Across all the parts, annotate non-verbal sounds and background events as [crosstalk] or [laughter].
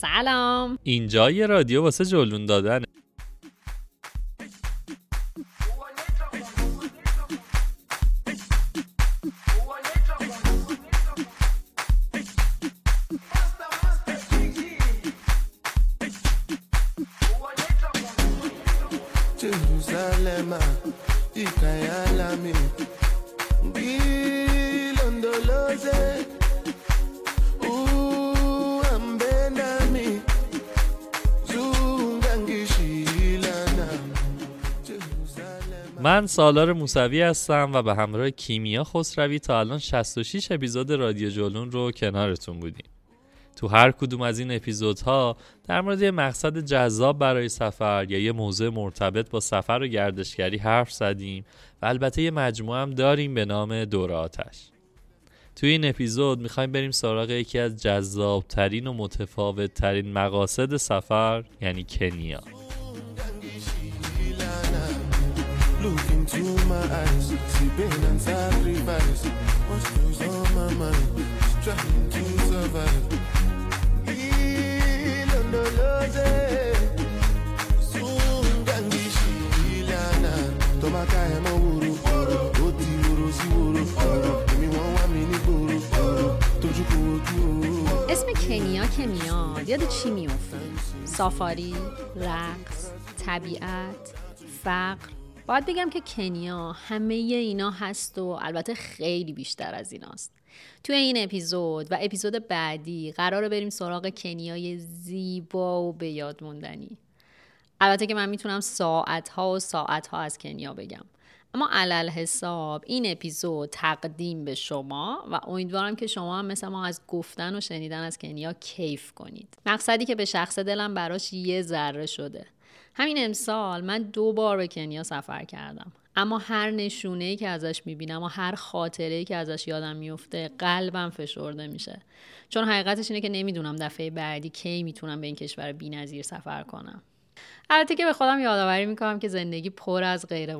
سلام. اینجا یه رادیو واسه جلون دادن من سالار موسوی هستم و به همراه کیمیا خسروی تا الان 66 اپیزود رادیو جلون رو کنارتون بودیم. تو هر کدوم از این اپیزودها در مورد یه مقصد جذاب برای سفر یا یه موضوع مرتبط با سفر و گردشگری حرف زدیم و البته یه مجموعه هم داریم به نام دور آتش. توی این اپیزود می‌خوایم بریم سراغ یکی از جذابترین و متفاوت ترین مقاصد سفر یعنی کنیا. Into my eyes, see pain and sacrifice. What's goes on my mind? Trying to survive. اسم کنیا که میاد یاد چی میفته سافاری رقص طبیعت فقر باید بگم که کنیا همه اینا هست و البته خیلی بیشتر از ایناست. توی این اپیزود و اپیزود بعدی قراره بریم سراغ کنیای زیبا و به یاد موندنی. البته که من می‌تونم ساعت ها و ساعت ها از کنیا بگم. اما علل حساب این اپیزود تقدیم به شما و امیدوارم که شما هم مثل ما از گفتن و شنیدن از کنیا کیف کنید. مقصدی که به شخص دلم براش یه ذره شده. همین امسال من دو بار به کنیا سفر کردم. اما هر نشونه که ازش می‌بینم و هر خاطره که ازش یادم میفته قلبم فشرده میشه. چون حقیقتش اینه که نمی‌دونم دفعه بعدی کی می‌تونم به این کشور بی‌نظیر سفر کنم. البته که به خودم یادآوری می‌کنم که زندگی پر از غیر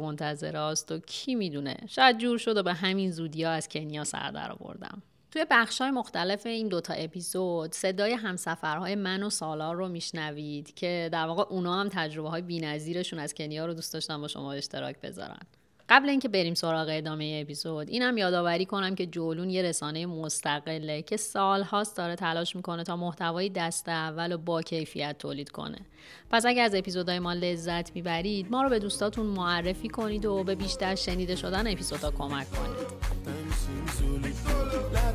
است و کی می‌دونه؟ شاید جور شد و به همین زودی ها از کنیا سر در آوردم. توی بخش های مختلف این دوتا اپیزود صدای همسفرهای من و سالار رو میشنوید که در واقع اونا هم تجربه های بی‌نظیرشون از کنیا رو دوست داشتن با شما اشتراک بذارن. قبل اینکه بریم سراغ ادامه اپیزود اینم یادآوری کنم که جولون یه رسانه مستقله که سالهاست داره تلاش می‌کنه تا محتوای دست اول و با کیفیت تولید کنه. پس اگر از اپیزودهای ما لذت می‌برید ما رو به دوستاتون معرفی کنید و به بیشتر شنیده شدن اپیزودها کمک کنید.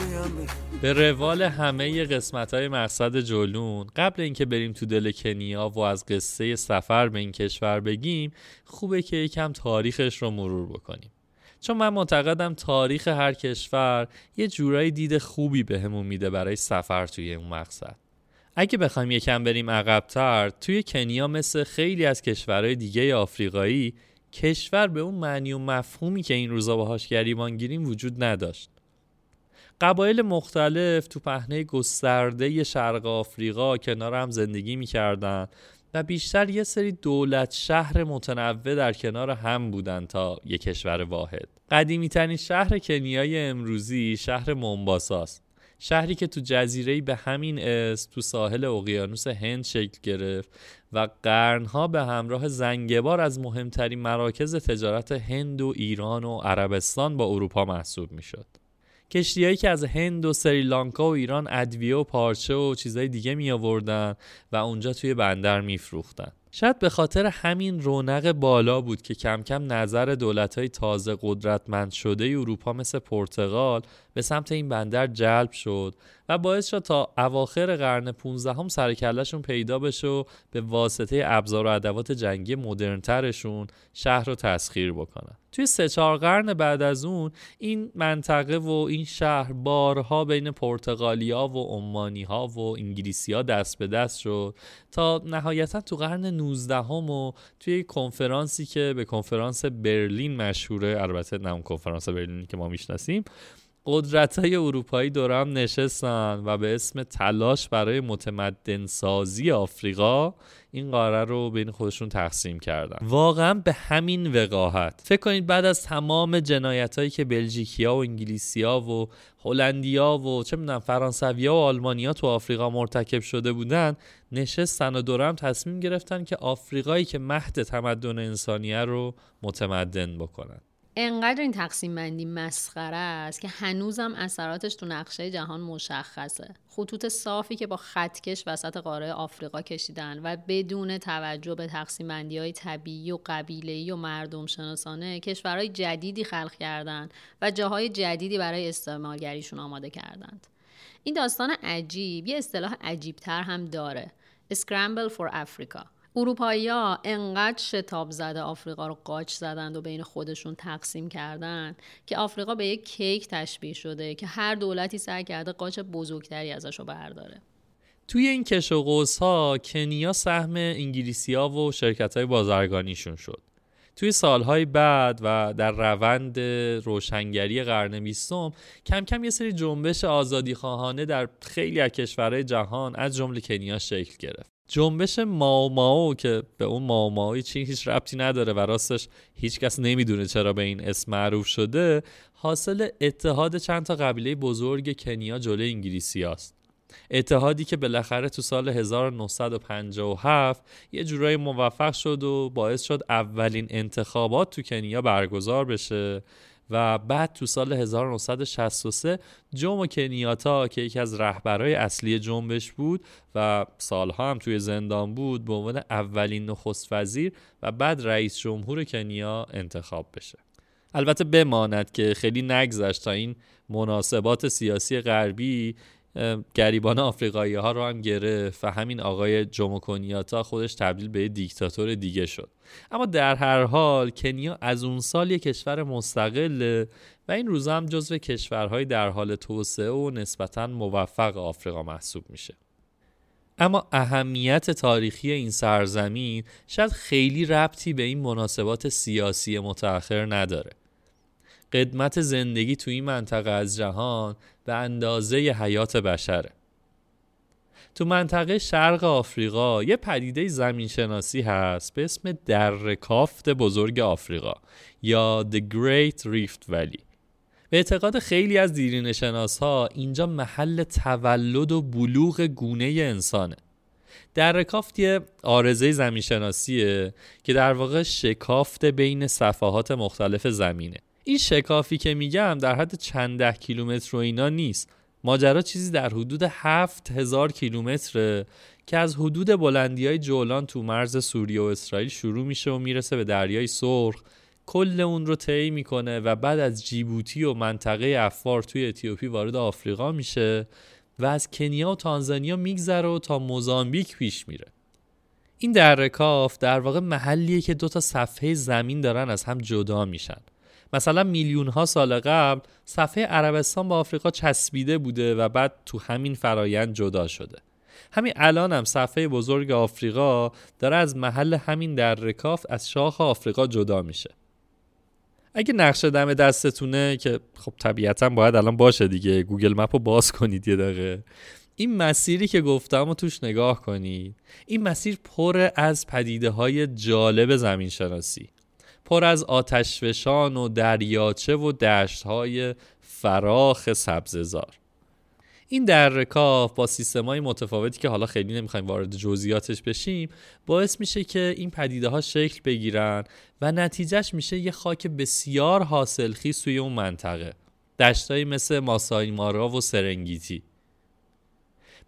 کویمی به روال همه قسمت های مقصد جلون قبل اینکه بریم تو دل کنیا و از قصه سفر به این کشور بگیم خوبه که یکم تاریخش رو مرور بکنیم. چون من معتقدم تاریخ هر کشور یه جورایی دید خوبی بهمون میده برای سفر توی اون مقصد. اگه بخوایم یکم بریم عقبتر توی کنیا مثل خیلی از کشورهای دیگه آفریقایی کشور به اون معنی و مفهومی که این روزا باهاش گریبان گیریم وجود نداشت. قبایل مختلف تو پهنه گسترده شرق آفریقا کنار هم زندگی می‌کردن و بیشتر یه سری دولت شهر متنوع در کنار هم بودن تا یه کشور واحد. قدیمی ترین شهر کنیای امروزی شهر مومباساست. شهری که تو جزیره به همین اسم تو ساحل اقیانوس هند شکل گرفت و قرنها به همراه زنگبار از مهمترین مراکز تجارت هند و ایران و عربستان با اروپا محسوب می‌شد. کشتیهایی که از هند و سریلانکا و ایران ادویه و پارچه و چیزهای دیگه می آوردن و اونجا توی بندر میفروختن. شاید به خاطر همین رونق بالا بود که کم کم نظر دولت‌های تازه قدرتمند شده اروپا مثل پرتغال به سمت این بندر جلب شد و باعث شد تا اواخر قرن 15 هم سرکلشون پیدا بشه و به واسطه ابزار و ادوات جنگی مدرنترشون شهر رو تسخیر بکنن. توی سه چهار قرن بعد از اون این منطقه و این شهر بارها بین پرتغالیا و عمانی ها و انگلیسی ها دست به دست شد تا نهایتا تو قرن 19 هم و توی کنفرانسی که به کنفرانس برلین مشهوره البته نه اون کنفرانس برلینی که ما می‌شناسیم قدرت های اروپایی دورم نشستن و به اسم تلاش برای متمدن سازی آفریقا این قاره رو بین خودشون تقسیم کردن. واقعا به همین وقاحت. فکر کنید بعد از تمام جنایت هایی که بلژیکیا و انگلیسیا و هلندیا و چه می‌دونم فرانسویا و آلمانیا تو آفریقا مرتکب شده بودن نشستن و دورم تصمیم گرفتن که آفریقایی که مهد تمدن انسانیه رو متمدن بکنن. انقدر این تقسیم بندی مسخره است که هنوزم اثراتش تو نقشه جهان مشخصه. خطوط صافی که با خطکش وسط قاره آفریقا کشیدن و بدون توجه به تقسیم بندی های طبیعی و قبیله‌ای و مردم شناسانه کشورهای جدیدی خلق کردند و جاهای جدیدی برای استعمارگریشون آماده کردند. این داستان عجیب یه اصطلاح عجیبتر هم داره. Scramble for Africa. ها انقدر شتاب زده آفریقا رو قاچ زدند و بین خودشون تقسیم کردن که آفریقا به یک کیک تشبیه شده که هر دولتی سعی کرده قاچ بزرگتری ازش رو برداره. توی این کش و ها کنیا سهم انگلیسی ها و شرکت های بازرگانیشون شد. توی سالهای بعد و در روند روشنگری قرن بیستم کم کم یه سری جنبش آزادی خواهانه در خیلی از کشورهای جهان از جمله کنیا شکل گرفت. جنبش ماو ماو که به اون ماو ماوی چی هیچ ربطی نداره و راستش هیچکس نمی‌دونه چرا به این اسم معروف شده حاصل اتحاد چند تا قبیله بزرگ کنیا جلوی انگلیسی است. اتحادی که بالاخره تو سال 1957 یه جورایی موفق شد و باعث شد اولین انتخابات تو کنیا برگزار بشه و بعد تو سال 1963 جومو کنیاتا که یکی از رهبرای اصلی جنبش بود و سالها هم توی زندان بود به عنوان اولین نخست وزیر و بعد رئیس جمهور کنیا انتخاب بشه. البته بماند که خیلی نگذشت تا این مناسبات سیاسی غربی گریبان آفریقایی ها رو هم گرفت و همین آقای جومو کنیاتا خودش تبدیل به دیکتاتور دیگه شد. اما در هر حال کنیا از اون سال یک کشور مستقله و این روزا هم جزو کشورهای در حال توسعه و نسبتا موفق آفریقا محسوب میشه. اما اهمیت تاریخی این سرزمین شاید خیلی ربطی به این مناسبات سیاسی متأخر نداره. قدمت زندگی تو این منطقه از جهان به اندازه حیات بشره تو منطقه شرق آفریقا یه پدیده زمین شناسی هست به اسم در کافت بزرگ آفریقا یا The Great Rift Valley. به اعتقاد خیلی از دیرین ها اینجا محل تولد و بلوغ گونه انسانه. در کافت یه آرزه زمین شناسیه که در واقع شکافت بین صفحات مختلف زمینه. این شکافی که میگم در حد چند ده کیلومتر و اینا نیست. ماجرا چیزی در حدود هفت هزار کیلومتره که از حدود بلندی های جولان تو مرز سوریه و اسرائیل شروع میشه و می‌رسه به دریای سرخ. کل اون رو طی می‌کنه و بعد از جیبوتی و منطقه افار توی اتیوپی وارد آفریقا میشه و از کنیا و تانزانیا میگذره و تا موزامبیک پیش میره. این در کاف در واقع محلیه که دو تا صفحه زمین دارن از هم جدا میشن. مثلا میلیون ها سال قبل صفحه عربستان با آفریقا چسبیده بوده و بعد تو همین فرایند جدا شده. همین الان هم صفحه بزرگ آفریقا داره از محل همین در رکاف از شاخ آفریقا جدا میشه. اگه نقشه دم دستتونه که خب طبیعتا باید الان باشه دیگه گوگل مپ رو باز کنید یه دقیقه. این مسیری که گفتم و توش نگاه کنید این مسیر پر از پدیده های جالب زمین شناسی پر از آتشفشان و دریاچه و دشت های فراخ سبززار این در رکاف با سیستم های متفاوتی که حالا خیلی نمی‌خوایم وارد جزئیاتش بشیم باعث میشه که این پدیده ها شکل بگیرن و نتیجهش میشه یه خاک بسیار حاصلخیز توی اون منطقه. دشتایی مثل ماسایی مارا و سرنگیتی.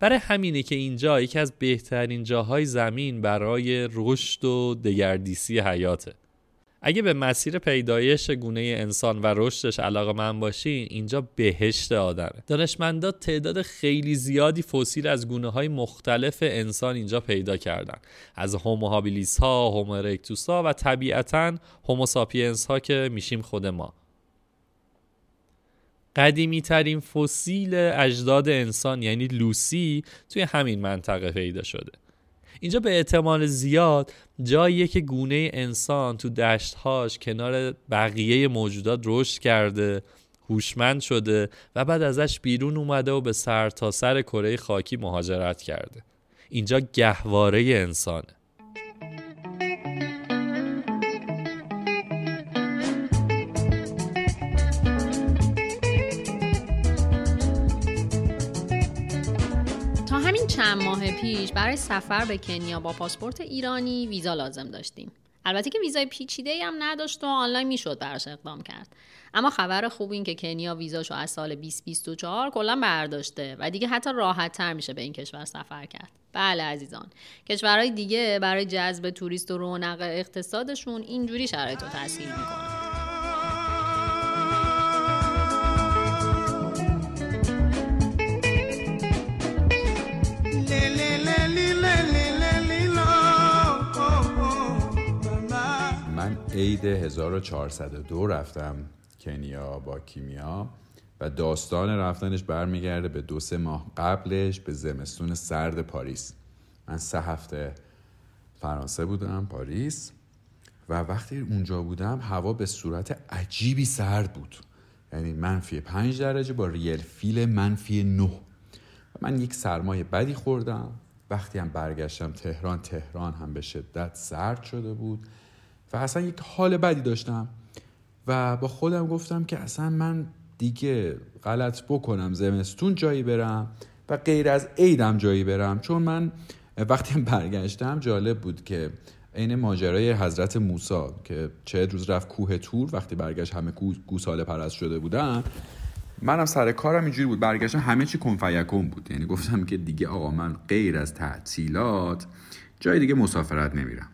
برای همینه که اینجا یکی از بهترین جاهای زمین برای رشد و دگردیسی حیاته. اگه به مسیر پیدایش گونه انسان و رشدش علاقه من باشین اینجا بهشت آدمه. دانشمندا تعداد خیلی زیادی فسیل از گونه های مختلف انسان اینجا پیدا کردن. از هوموهابیلیس ها، هومورکتوس ها و طبیعتا هوموساپینس ها که میشیم خود ما. قدیمی ترین فسیل اجداد انسان یعنی لوسی توی همین منطقه پیدا شده. اینجا به احتمال زیاد جاییه که گونه انسان تو دشتهاش کنار بقیه موجودات رشد کرده هوشمند شده و بعد ازش بیرون اومده و به سر تا سر کره خاکی مهاجرت کرده. اینجا گهواره انسانه. چند ماه پیش برای سفر به کنیا با پاسپورت ایرانی ویزا لازم داشتیم. البته که ویزای پیچیده هم نداشت و آنلاین می‌شد براش اقدام کرد. اما خبر خوب این که کنیا ویزاشو از سال 2024 کلا برداشته و دیگه حتی راحت تر میشه به این کشور سفر کرد. بله عزیزان کشورهای دیگه برای جذب توریست و رونق اقتصادشون اینجوری شرایط رو تسهیل می‌کنن. عید 1402 رفتم کنیا با کیمیا و داستان رفتنش برمیگرده به دو سه ماه قبلش به زمستون سرد پاریس. من سه هفته فرانسه بودم پاریس و وقتی اونجا بودم هوا به صورت عجیبی سرد بود. یعنی منفی پنج درجه با ریل فیل منفی نه. و من یک سرمایه بدی خوردم. وقتی هم برگشتم تهران تهران هم به شدت سرد شده بود. و اصلا یک حال بدی داشتم. و با خودم گفتم که اصلا من دیگه غلط بکنم زمستون جایی برم و غیر از عیدم جایی برم. چون من وقتی برگشتم جالب بود که عین ماجرای حضرت موسی که چه روز رفت کوه تور وقتی برگشت همه گو- گوساله پرست شده بودن منم سر کارم اینجوری بود. برگشتم همه چی کنفیکون بود. یعنی گفتم که دیگه آقا من غیر از تعطیلات جای دیگه مسافرت نمیرم.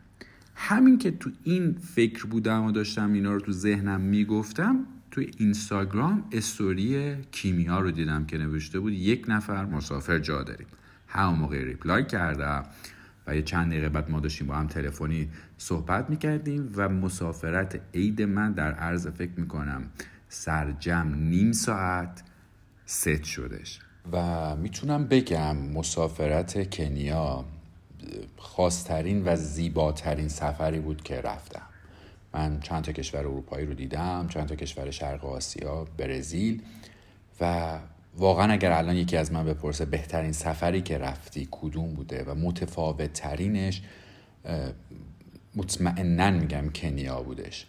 همین که تو این فکر بودم و داشتم اینا رو تو ذهنم می‌گفتم توی اینستاگرام استوری کیمیا رو دیدم که نوشته بود یک نفر مسافر جا داریم. همون موقع reply کردم و یه چند دقیقه بعد ما داشتیم با هم تلفنی صحبت می‌کردیم و مسافرت عید من در عرض فکر می‌کنم سرجمع نیم ساعت ست شدش. و می‌تونم بگم مسافرت کنیا خاصترین و زیباترین سفری بود که رفتم. من چند تا کشور اروپایی رو دیدم چند تا کشور شرق آسیا برزیل و واقعا اگر الان یکی از من بپرسه بهترین سفری که رفتی کدوم بوده و متفاوت ترینش مطمئنا میگم کنیا بودش.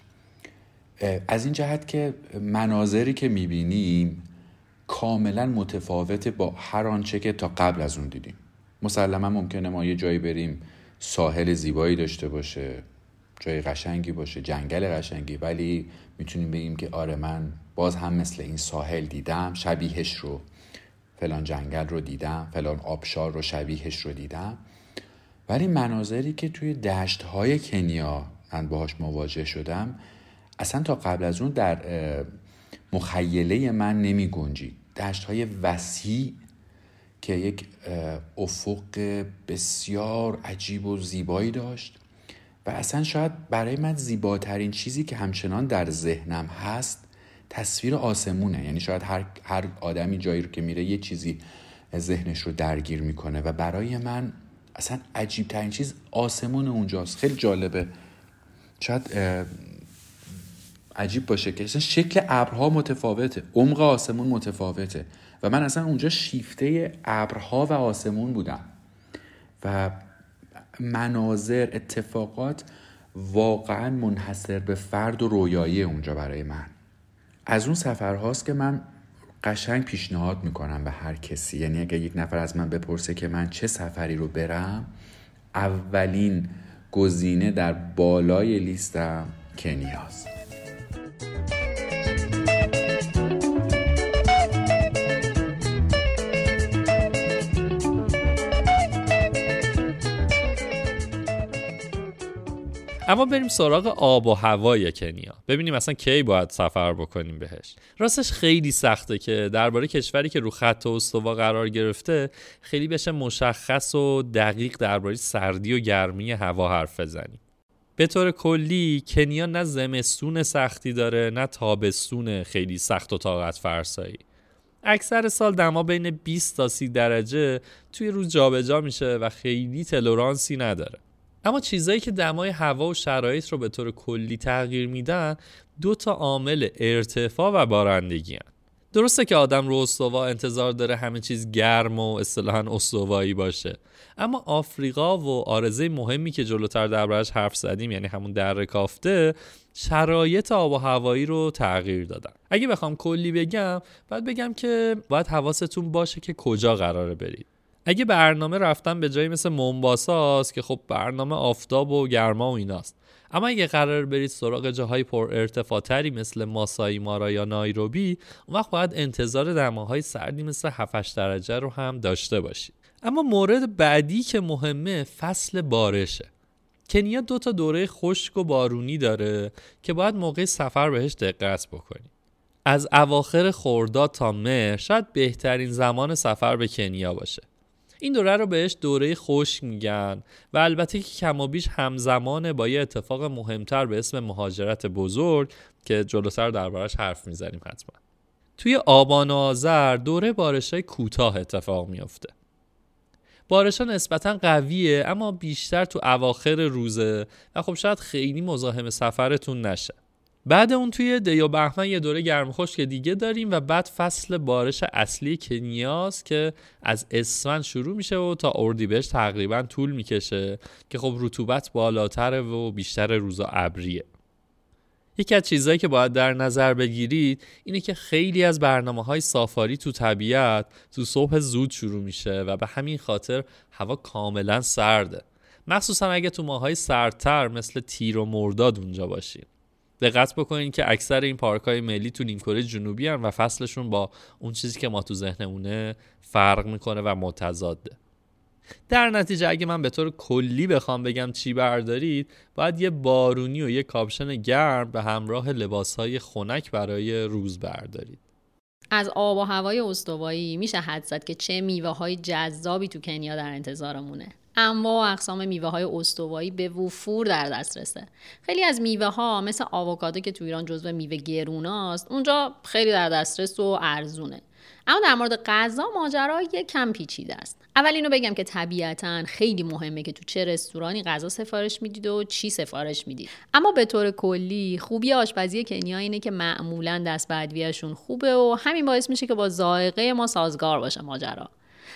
از این جهت که مناظری که می‌بینیم کاملا متفاوت با هر آنچه که تا قبل از اون دیدیم. مسلما ممکنه ما یه جایی بریم ساحل زیبایی داشته باشه جای قشنگی باشه جنگل قشنگی ولی می‌تونیم بگیم که آره من باز هم مثل این ساحل دیدم شبیهش رو فلان جنگل رو دیدم فلان آبشار رو شبیهش رو دیدم. ولی مناظری که توی دشت های کنیا من باهاش مواجه شدم اصلا تا قبل از اون در مخیله من نمی گنجید دشت وسیع که یک افق بسیار عجیب و زیبایی داشت و اصلا شاید برای من زیباترین چیزی که همچنان در ذهنم هست تصویر آسمونه. یعنی شاید هر, هر آدمی جایی رو که میره یه چیزی ذهنش رو درگیر می‌کنه و برای من اصلا عجیب ترین چیز آسمون اونجاست. خیلی جالبه. شاید عجیب باشه که اصلا شکل ابرها متفاوته. عمق آسمون متفاوته. و من اصلا اونجا شیفته ابرها و آسمون بودم. و مناظر اتفاقات واقعا منحصر به فرد و رویایی اونجا برای من. از اون سفرهاست که من قشنگ پیشنهاد می‌کنم به هر کسی. یعنی اگه یک نفر از من بپرسه که من چه سفری رو برم اولین گزینه در بالای لیستم کنیاست. اما بریم سراغ آب و هوای کنیا. ببینیم اصلا کی باید سفر بکنیم بهش. راستش خیلی سخته که درباره کشوری که رو خط استوا قرار گرفته خیلی بشه مشخص و دقیق درباره سردی و گرمی هوا حرف بزنیم. به طور کلی کنیا نه زمستون سختی داره نه تابستون خیلی سخت و طاقت فرسایی اکثر سال دما بین 20 تا 30 درجه توی روز جابجا میشه و خیلی تلورانسی نداره. اما چیزایی که دمای هوا و شرایط رو به طور کلی تغییر میدن دو تا عامل ارتفاع و بارندگی هن. درسته که آدم رو استوا انتظار داره همه چیز گرم و اصطلاحا استوایی باشه. اما آفریقا و آرزه مهمی که جلوتر دربارش حرف زدیم یعنی همون در کافته شرایط آب و هوایی رو تغییر دادن. اگه بخوام کلی بگم باید بگم که باید حواستون باشه که کجا قراره برید. اگه برنامه رفتن به جایی مثل مومباساست که خب برنامه آفتاب و گرما و ایناست. اما اگه قرار برید سراغ جاهای پر ارتفاعتری مثل ماسایی مارا یا نایروبی اون وقت باید انتظار دماهای سردی مثل 7 درجه رو هم داشته باشید. اما مورد بعدی که مهمه فصل بارشه. کنیا دو تا دوره خشک و بارونی داره که باید موقع سفر بهش دقت بکنید از اواخر خرداد تا مهر شاید بهترین زمان سفر به کنیا باشه. این دوره رو بهش دوره خشک میگن و البته که کم و بیش همزمان با یه اتفاق مهمتر به اسم مهاجرت بزرگ که جلوتر دربارش حرف می‌زنیم حتما. توی آبان و آذر دوره بارش های کوتاه اتفاق میافته. بارش ها نسبتا قویه اما بیشتر تو اواخر روزه و خب شاید خیلی مزاحم سفرتون نشه. بعد اون توی دی و بهمن یه دوره گرم خشک دیگه داریم و بعد فصل بارش اصلی کنیاست که از اسفند شروع میشه و تا اردیبهشت تقریبا طول می‌کشه که خب رطوبت بالاتره و بیشتر روزا ابریه. یکی از چیزهایی که باید در نظر بگیرید اینه که خیلی از برنامه های سافاری تو طبیعت تو صبح زود شروع میشه و به همین خاطر هوا کاملا سرده. مخصوصا اگه تو ماهای سردتر مثل تیر و مرداد اونجا باشید دقت بکنید که اکثر این پارک های ملی تو نیمکره جنوبی هن و فصلشون با اون چیزی که ما تو ذهنمونه فرق می‌کنه و متضاده. در نتیجه اگه من به طور کلی بخوام بگم چی بردارید باید یه بارونی و یه کاپشن گرم به همراه لباس های خنک برای روز بردارید. از آب و هوای استوایی میشه حد زد که چه میوه های جذابی تو کنیا در انتظارمونه. انواع و اقسام میوه های استوایی به وفور در دسترسه. خیلی از میوه ها مثل آووکادو که تو ایران جزو میوه گروناست اونجا خیلی در دسترس و ارزونه. اما در مورد غذا ماجرا یک کم پیچیده است. اول اینو بگم که طبیعتا خیلی مهمه که تو چه رستورانی غذا سفارش می‌دید و چی سفارش می‌دید. اما به طور کلی خوبی آشپزی کنیا اینه که معمولا دست بعدویشون خوبه و همین باعث میشه که با ذائقه ما سازگار باشه ماجرا.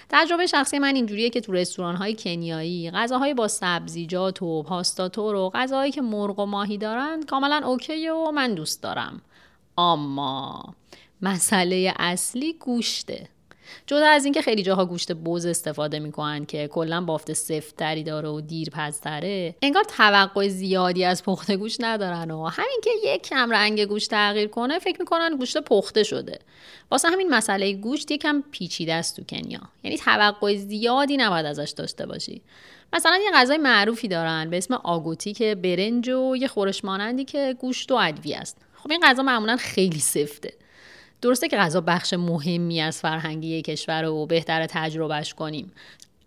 تجربه شخصی من اینجوریه که تو رستوران های کنیایی غذاهای با سبزیجات و پاستاتور و غذاهایی که مرغ و ماهی دارن کاملا اوکیه و من دوست دارم. اما مسئله اصلی گوشته. جدا از اینکه خیلی جاها گوشت بز استفاده می‌کنن که کلا بافت سفتری داره و دیرپزتره انگار توقع زیادی از پخت گوشت ندارن و همین که یک کم رنگ گوشت تغییر کنه فکر می‌کنن گوشت پخته شده. واسه همین مسئله گوشت یکم پیچیده است تو کنیا. یعنی توقع زیادی نباید ازش داشته باشی. مثلا یه غذای معروفی دارن به اسم آگوتی که برنج و یه خورش مانندی که گوشت و ادویه است. خب این غذا معمولا خیلی سفته. درسته که غذا بخش مهمی از فرهنگی کشور و بهتر تجربهش کنیم.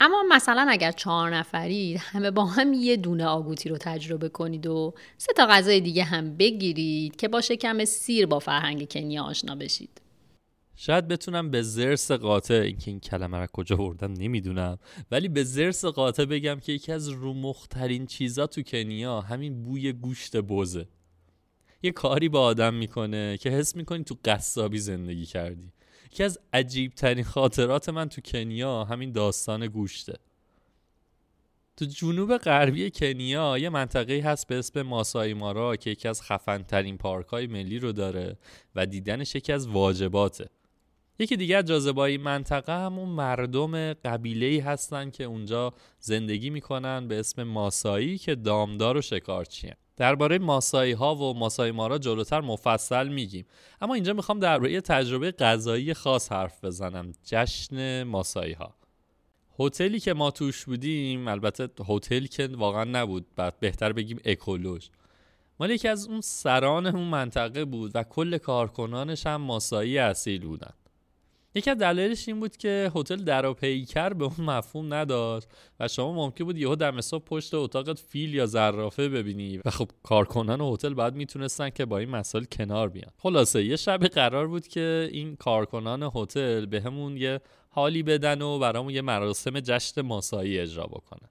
اما مثلا اگر چهار نفرید همه با هم یه دونه آگوتی رو تجربه کنید و سه تا غذای دیگه هم بگیرید که با شکم سیر با فرهنگ کنیا آشنا بشید. شاید بتونم به زرس قاطع اینکه این کلمه را کجا بردم نمی‌دونم ولی به زرس قاطع بگم که یکی از رومخترین چیزا تو کنیا همین بوی گوشت بزه. یه کاری با آدم می‌کنه که حس می‌کنی تو قصابی زندگی کردی. یکی از عجیب ترین خاطرات من تو کنیا همین داستان گوشته. تو جنوب غربی کنیا یه منطقه هست به اسم ماسایی مارا که یکی از خفن ترین پارک های ملی رو داره و دیدنش یکی از واجباته. یکی دیگه از جاذبه منطقه همون مردم قبیله ای هستن که اونجا زندگی می‌کنن به اسم ماسایی که دامدار و شکارچی درباره ماسایی ها و ماسایی مارا جلوتر مفصل میگیم. اما اینجا می‌خوام درباره تجربه غذایی خاص حرف بزنم. جشن ماسایی ها هتلی که ما توش بودیم البته هتل که واقعا نبود بعد بهتر بگیم اکولوژ. مال یکی از اون سران اون منطقه بود و کل کارکنانش هم ماسایی اصیل بودن. یکی از دلایلش این بود که هتل در و پیکر به اون مفهوم نداشت و شما ممکن بود یهو در مثلا پشت اتاقت فیل یا زرافه ببینی و خب کارکنان هتل بعد می‌تونستن که با این مسائل کنار بیان. خلاصه یه شب قرار بود که این کارکنان هتل به همون یه حالی بدن و برامون یه مراسم جشن ماسایی اجرا بکنن.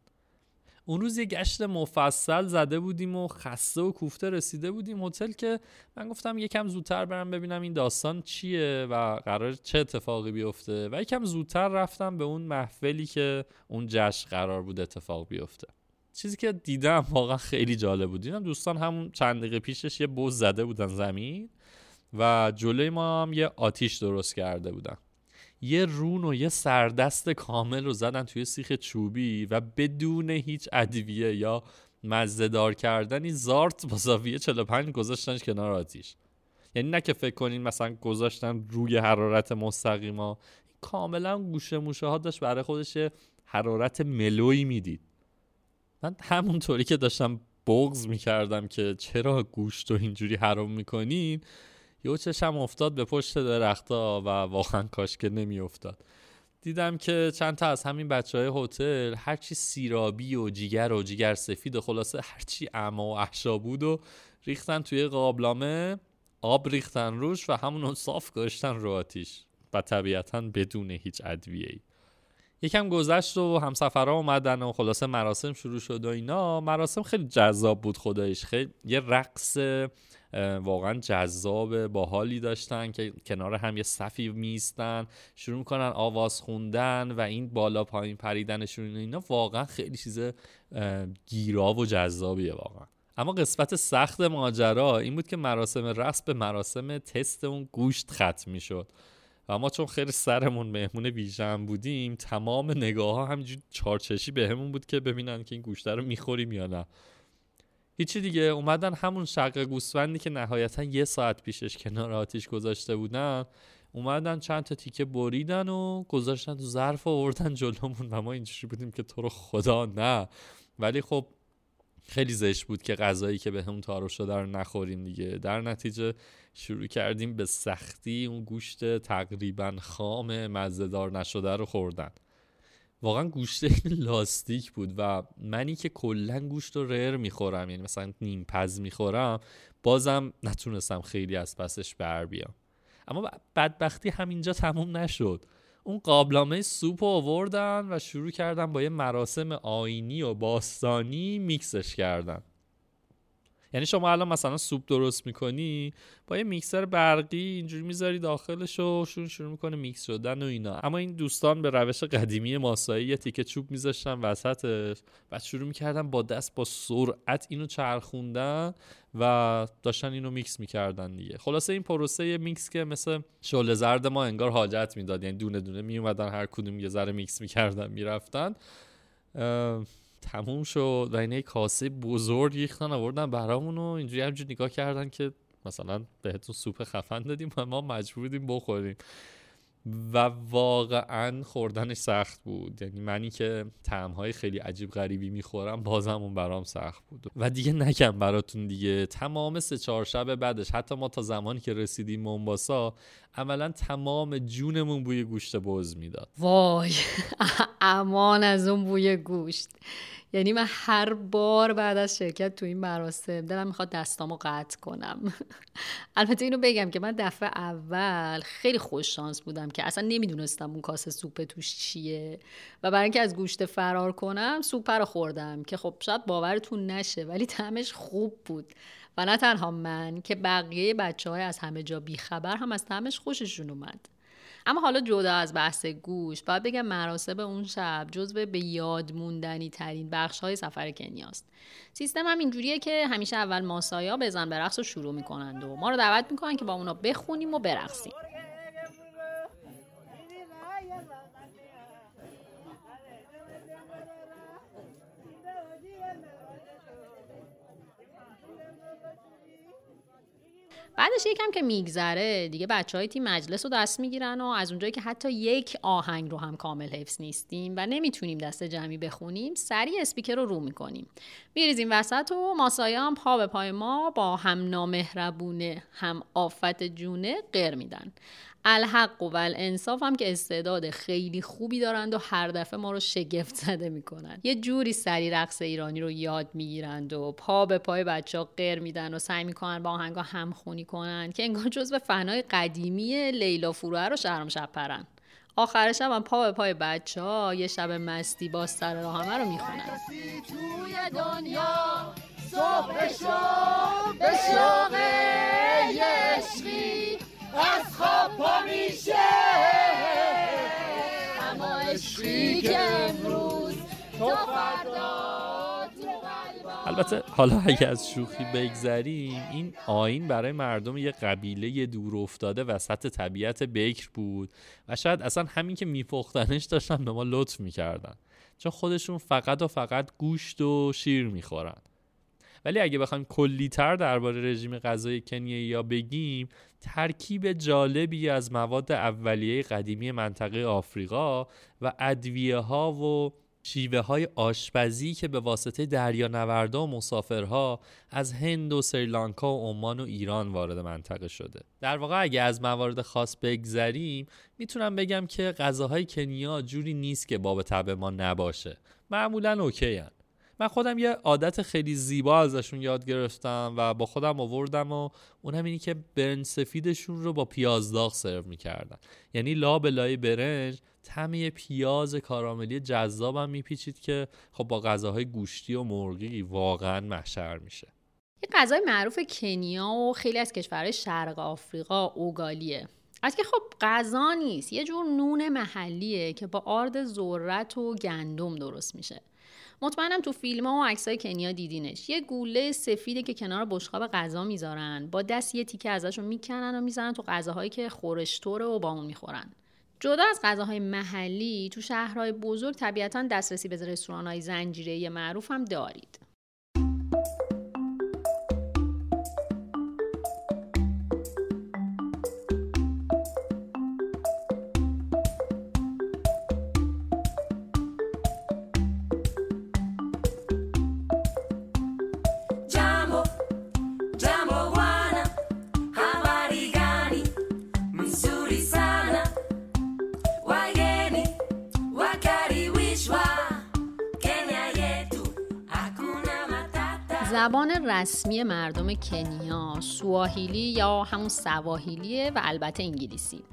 اون روز یه گشت مفصل زده بودیم و خسته و کوفته رسیده بودیم هتل که من گفتم یکم زودتر برم ببینم این داستان چیه و قرار چه اتفاقی بیفته. و یکم زودتر رفتم به اون محفلی که اون جشن قرار بود اتفاق بیفته. چیزی که دیدم واقعا خیلی جالب بود. دیدم دوستان همون چند دقیقه پیشش یه بوز زده بودن زمین و جلوی ما هم یه آتیش درست کرده بودن. یه رون و یه سردست کامل رو زدن توی سیخ چوبی و بدون هیچ ادویه یا مزدار کردنی زارت با زاویه 45 گذاشتنش کنار آتیش. یعنی نه که فکر کنین مثلا گذاشتن روی حرارت مستقیما کاملا گوشه موشه ها داشت برای خودش حرارت ملوی می‌دید. من همونطوری که داشتم بغز می‌کردم که چرا گوشت و اینجوری حرام می‌کنین یه چشم افتاد به پشت درختا و واقعا کاش که نمیافتاد. دیدم که چند تا از همین بچه های هتل هرچی سیرابی و جیگر و جیگر سفید و خلاصه هرچی اما و احشا بود و ریختن توی قابلامه آب ریختن روش و همون صاف گذاشتن رو آتیش و طبیعتا بدون هیچ ادویه ای یکم گذشت و همسفرها اومدن و خلاصه مراسم شروع شد و اینا. مراسم خیلی جذاب بود خدایش. خیلی یه رقص واقعا جذاب باحالی داشتن که کنار هم یه صفی میستن شروع می‌کنن آواز خوندن و این بالا پایین پریدنشون اینا. واقعا خیلی چیز گیرا و جذابیه واقعا. اما قسمت سخت ماجرا این بود که مراسم رقص به مراسم تست اون گوشت ختم می‌شد. و ما چون خیلی سرمون مهمون ویژن بودیم تمام نگاه ها همینجور چارچشی بهمون بود که ببینن که این گوشت رو می‌خوریم یا نه. هیچی دیگه اومدن همون شق گوسفندی که نهایتا یه ساعت پیشش کنار آتیش گذاشته بودن اومدن چند تا تیکه بریدن و گذاشتن تو ظرف و آوردن جلومون و ما اینجوری بودیم که تو رو خدا نه. ولی خب خیلی زشت بود که غذایی که به همون تعارف شده رو نخوریم دیگه. در نتیجه شروع کردیم به سختی اون گوشت تقریبا خام مزهدار نشده رو خوردن. واقعا گوشت [laughs] لاستیک بود و منی که کلا گوشت رو rare می‌خورم یعنی مثلا نیم پز می‌خورم بازم نتونستم خیلی از پسش بر بیام. اما بدبختی همینجا تموم نشد. اون قابلمه سوپ رو آوردن و شروع کردن با یه مراسم آیینی و باستانی میکسش کردن. یعنی شما الان مثلا سوپ درست می‌کنی با یه میکسر برقی اینجوری می‌ذاری داخلش و شون شروع می‌کنه میکس شدن و اینا. اما این دوستان به روش قدیمی ماسایی یه تیکه چوب میذاشتن وسطش بعد شروع می‌کردن با دست با سرعت اینو چرخوندن و داشتن اینو میکس می‌کردن دیگه. خلاصه این پروسه میکس که مثل شله زرد ما انگار حاجت می‌داد. یعنی دونه دونه میومدن هر کدوم یه ذره میکس می‌کردن می‌رفتن. تموم شد و یه کاسه بزرگ ریختن آوردن برامون و اینجوری همینجور نگاه کردن که مثلا بهتون سوپ خفن دادیم و ما مجبور بودیم بخوریم. و واقعا خوردنش سخت بود. یعنی منی که تعمهای خیلی عجیب غریبی می‌خورم بازم اون برام سخت بود. و دیگه نکم براتون دیگه. تمام سه چهار شب بعدش حتی ما تا زمانی که رسیدیم منباسا عملا تمام جونمون بوی گوشت بز می‌داد. وای [laughs] امان از اون بوی گوشت. یعنی من هر بار بعد از شرکت تو این مراسم دلم می‌خواد دستامو قطع کنم. [laughs] البته اینو بگم که من دفعه اول خیلی خوش شانس بودم که اصلا نمی‌دونستم اون کاسه سوپ توش چیه و برای اینکه از گوشت فرار کنم سوپ رو خوردم که خب شاید باورتون نشه ولی طعمش خوب بود و نه تنها من که بقیه بچه های از همه جا بیخبر هم از طعمش خوششون اومد. اما حالا جدا از بحث گوش باید بگم مراسم اون شب جزو به یاد موندنی ترین بخش های سفر کنیاست سیستم هم اینجوریه که همیشه اول ماسایا بزن به رقص رو شروع می‌کنند و ما رو دعوت می‌کنن که با اونا بخونیم و برقصیم. بعدش یکم که میگذره دیگه بچه های تیم مجلس رو دست می‌گیرن و از اونجایی که حتی یک آهنگ رو هم کامل حفظ نیستیم و نمی‌تونیم دست جمعی بخونیم سریع اسپیکر رو رو می‌کنیم. میریزیم وسط و ماسایا هم پا به پای ما با هم نامهربونه هم آفت جونه قر میدن. الحق و الانصاف هم که استعداد خیلی خوبی دارند و هر دفعه ما رو شگفت زده می‌کنن. یه جوری سری رقص ایرانی رو یاد می‌گیرند و پا به پای بچه ها قر میدن و سعی می‌کنن با آهنگا همخونی کنن که انگار جزو فنای قدیمی لیلا فروه رو شهرام شب پرن آخر شب هم پا به پای بچه ها یه شب مستی با سر راه همه رو می‌خونن. توی دنیا صبح شد به شوق خواب پا میشه اما عشقی که امروز تو فردا البته حالا اگه از شوخی بگذریم این آین برای مردم یه قبیله دور افتاده وسط طبیعت بکر بود و شاید اصلا همین که میپختنش داشتن به ما لطف می‌کردن. چون خودشون فقط و فقط گوشت و شیر می‌خورن. ولی اگه بخوایم کلیتر درباره رژیم غذایی کنیایی یا بگیم ترکیب جالبی از مواد اولیه قدیمی منطقه آفریقا و ادویه ها و شیوه های آشپزی که به واسطه دریانوردا و مسافرها از هند و سریلانکا و عمان و ایران وارد منطقه شده در واقع اگه از موارد خاص بگذریم می‌تونم بگم که غذاهای کنیا جوری نیست که باب طبع ما نباشه معمولا اوکی هن. من خودم یه عادت خیلی زیبا ازشون یاد گرفتم و با خودم آوردم و اون هم اینی که برنج سفیدشون رو با پیاز داغ سرو می‌کردن. یعنی لا به لای برنج طعم پیاز کاراملی جذابم میپیچید که خب با غذاهای گوشتی و مرغی واقعا محشر میشه. یه غذای معروف کنیا و خیلی از کشورهای شرق آفریقا اوگالیه. از که خب غذا نیست یه جور نون محلیه که با آرد ذرت و گندم درست میشه. مطمئنم تو فیلم ها و عکسای کنیا دیدینش. یه گوله سفیده که کنار بشقاب غذا می‌ذارن. با دست یه تیکه ازش رو می‌کنن و می‌زنن تو غذاهایی که خورشتوره و با اون می‌خورن. جدا از غذاهای محلی تو شهرهای بزرگ طبیعتا دسترسی به رستوران های زنجیره معروف هم دارید. رسمی مردم کنیا سواهیلی یا همون سواهیلیه و البته انگلیسی.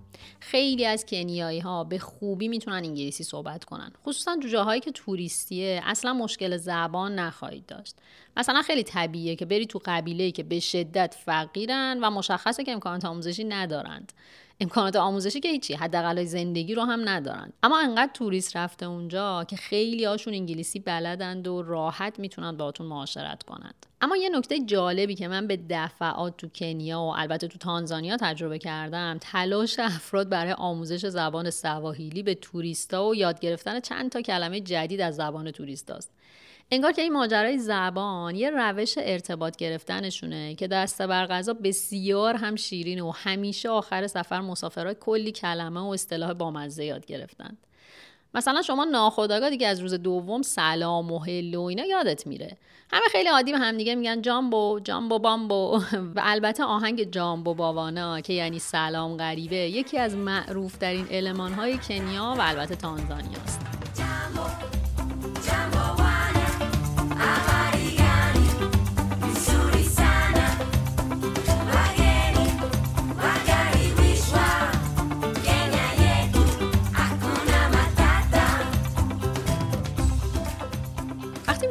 خیلی از کنیایی ها به خوبی می‌تونن انگلیسی صحبت کنن خصوصا تو جاهایی که توریستیه. اصلا مشکل زبان نخواهید داشت. مثلا خیلی طبیعیه که بری تو قبیله که به شدت فقیرن و مشخصه که امکانات آموزشی ندارند. امکانات آموزشی که هیچی حداقل زندگی رو هم ندارن اما انقدر توریست رفته اونجا که خیلی هاشون انگلیسی بلدند و راحت می‌تونن باهاتون معاشرت کنند. اما یه نکته جالبی که من به دفعات تو کنیا و البته تو تانزانیا تجربه کردم تلاش افراد برای آموزش زبان سواحیلی به توریستا و یاد گرفتن چند تا کلمه جدید از زبان توریستاست. انگار که این ماجرای زبان یه روش ارتباط گرفتنشونه که دسته بر غذا بسیار هم شیرین و همیشه آخر سفر مسافرها کلی کلمه و اصطلاح بامزه یاد گرفتند مثلا شما ناخداگاه دیگه از روز دوم سلام و هلو اینا یادت میره. همه خیلی عادی به هم دیگه میگن جامبو جامبو بامبو. و البته آهنگ جامبو باوانا که یعنی سلام غریبه یکی از معروف ترین علمان های کنیا و البته تانزانیا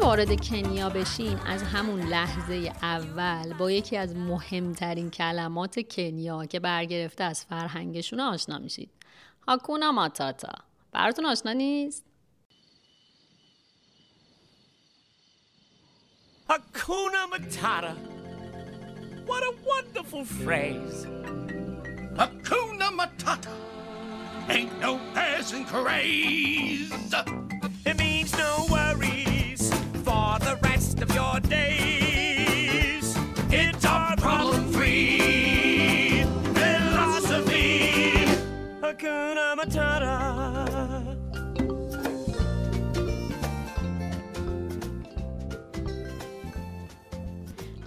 وارد کنیا بشین از همون لحظه اول با یکی از مهمترین کلمات کنیا که برگرفته از فرهنگشون آشنا میشید هاکونا ماتاتا براتون آشنا نیست؟ Hakuna Matata. What a wonderful phrase. Hakuna Matata. Ain't no passing craze.